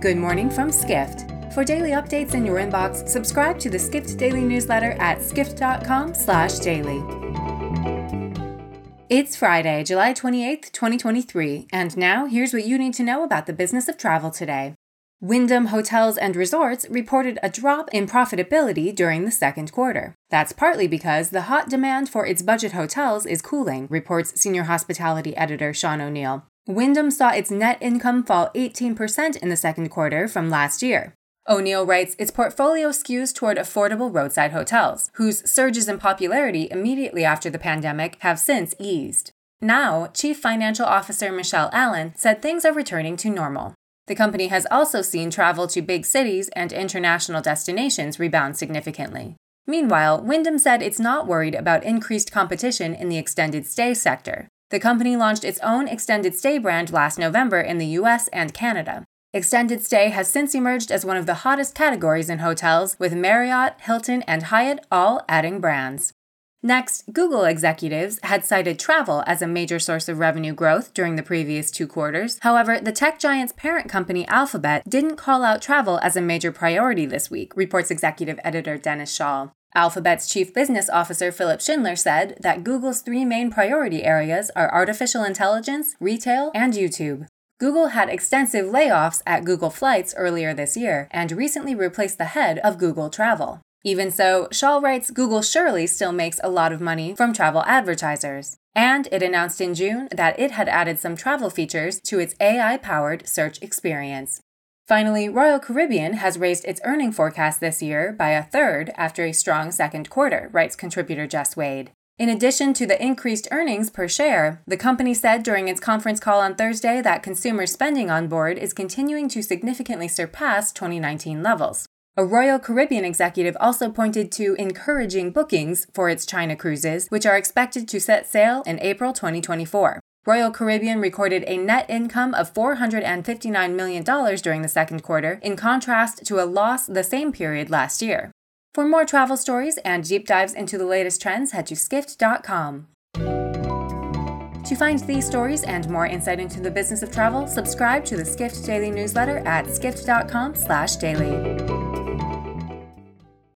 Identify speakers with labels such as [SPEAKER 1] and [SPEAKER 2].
[SPEAKER 1] Good morning from Skift. For daily updates in your inbox, subscribe to the Skift Daily newsletter at skift.com/daily. It's Friday, July 28th, 2023, and now here's what you need to know about the business of travel today. Wyndham Hotels and Resorts reported a drop in profitability during the second quarter. That's partly because the hot demand for its budget hotels is cooling, reports senior hospitality editor Sean O'Neill. Wyndham saw its net income fall 18% in the second quarter from last year. O'Neill writes its portfolio skews toward affordable roadside hotels, whose surges in popularity immediately after the pandemic have since eased. Now, Chief Financial Officer Michele Allen said things are returning to normal. The company has also seen travel to big cities and international destinations rebound significantly. Meanwhile, Wyndham said it's not worried about increased competition in the extended stay sector. The company launched its own extended stay brand last November in the US and Canada. Extended stay has since emerged as one of the hottest categories in hotels, with Marriott, Hilton, and Hyatt all adding brands. Next, Google executives had cited travel as a major source of revenue growth during the previous two quarters. However, the tech giant's parent company Alphabet didn't call out travel as a major priority this week, reports executive editor Dennis Schaal. Alphabet's chief business officer Philipp Schindler said that Google's three main priority areas are artificial intelligence, retail, and YouTube. Google had extensive layoffs at Google Flights earlier this year and recently replaced the head of Google Travel. Even so, Schaal writes Google surely still makes a lot of money from travel advertisers. And it announced in June that it had added some travel features to its AI powered search experience. Finally, Royal Caribbean has raised its earning forecast this year by a third after a strong second quarter, writes contributor Jess Wade. In addition to the increased earnings per share, the company said during its conference call on Thursday that consumer spending on board is continuing to significantly surpass 2019 levels. A Royal Caribbean executive also pointed to encouraging bookings for its China cruises, which are expected to set sail in April 2024. Royal Caribbean recorded a net income of $459 million during the second quarter, in contrast to a loss the same period last year. For more travel stories and deep dives into the latest trends, head to skift.com. To find these stories and more insight into the business of travel, subscribe to the Skift Daily newsletter at skift.com/daily.